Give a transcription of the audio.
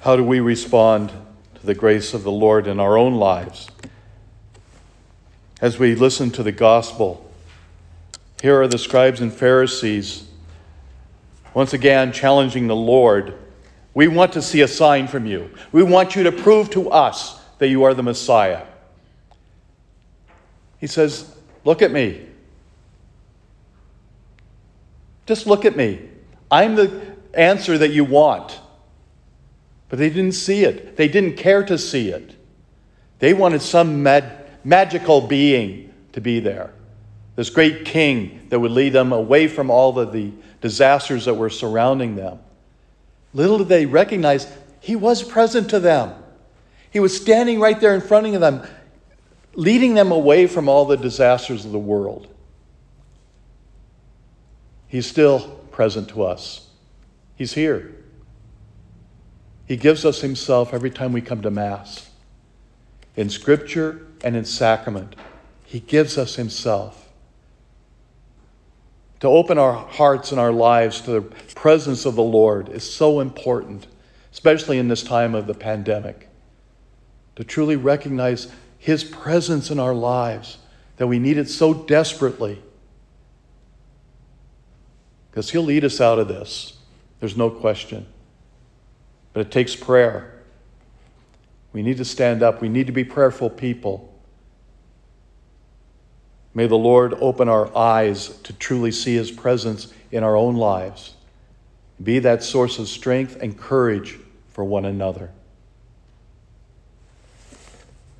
How do we respond to the grace of the Lord in our own lives? As we listen to the gospel, here are the scribes and Pharisees once again challenging the Lord. We want to see a sign from you. We want you to prove to us that you are the Messiah. He says, Look at me. Just look at me. I'm the answer that you want. But they didn't see it, they didn't care to see it. They wanted some mag- magical being to be there, this great king that would lead them away from all of the disasters that were surrounding them. Little did they recognize he was present to them. He was standing right there in front of them, leading them away from all the disasters of the world. He's still present to us. He's here. He gives us Himself every time we come to Mass. In Scripture and in sacrament, He gives us Himself. To open our hearts and our lives to the presence of the Lord is so important, especially in this time of the pandemic. To truly recognize His presence in our lives, that we need it so desperately. Because He'll lead us out of this, there's no question. But it takes prayer. We need to stand up, we need to be prayerful people. May the Lord open our eyes to truly see His presence in our own lives. Be that source of strength and courage for one another.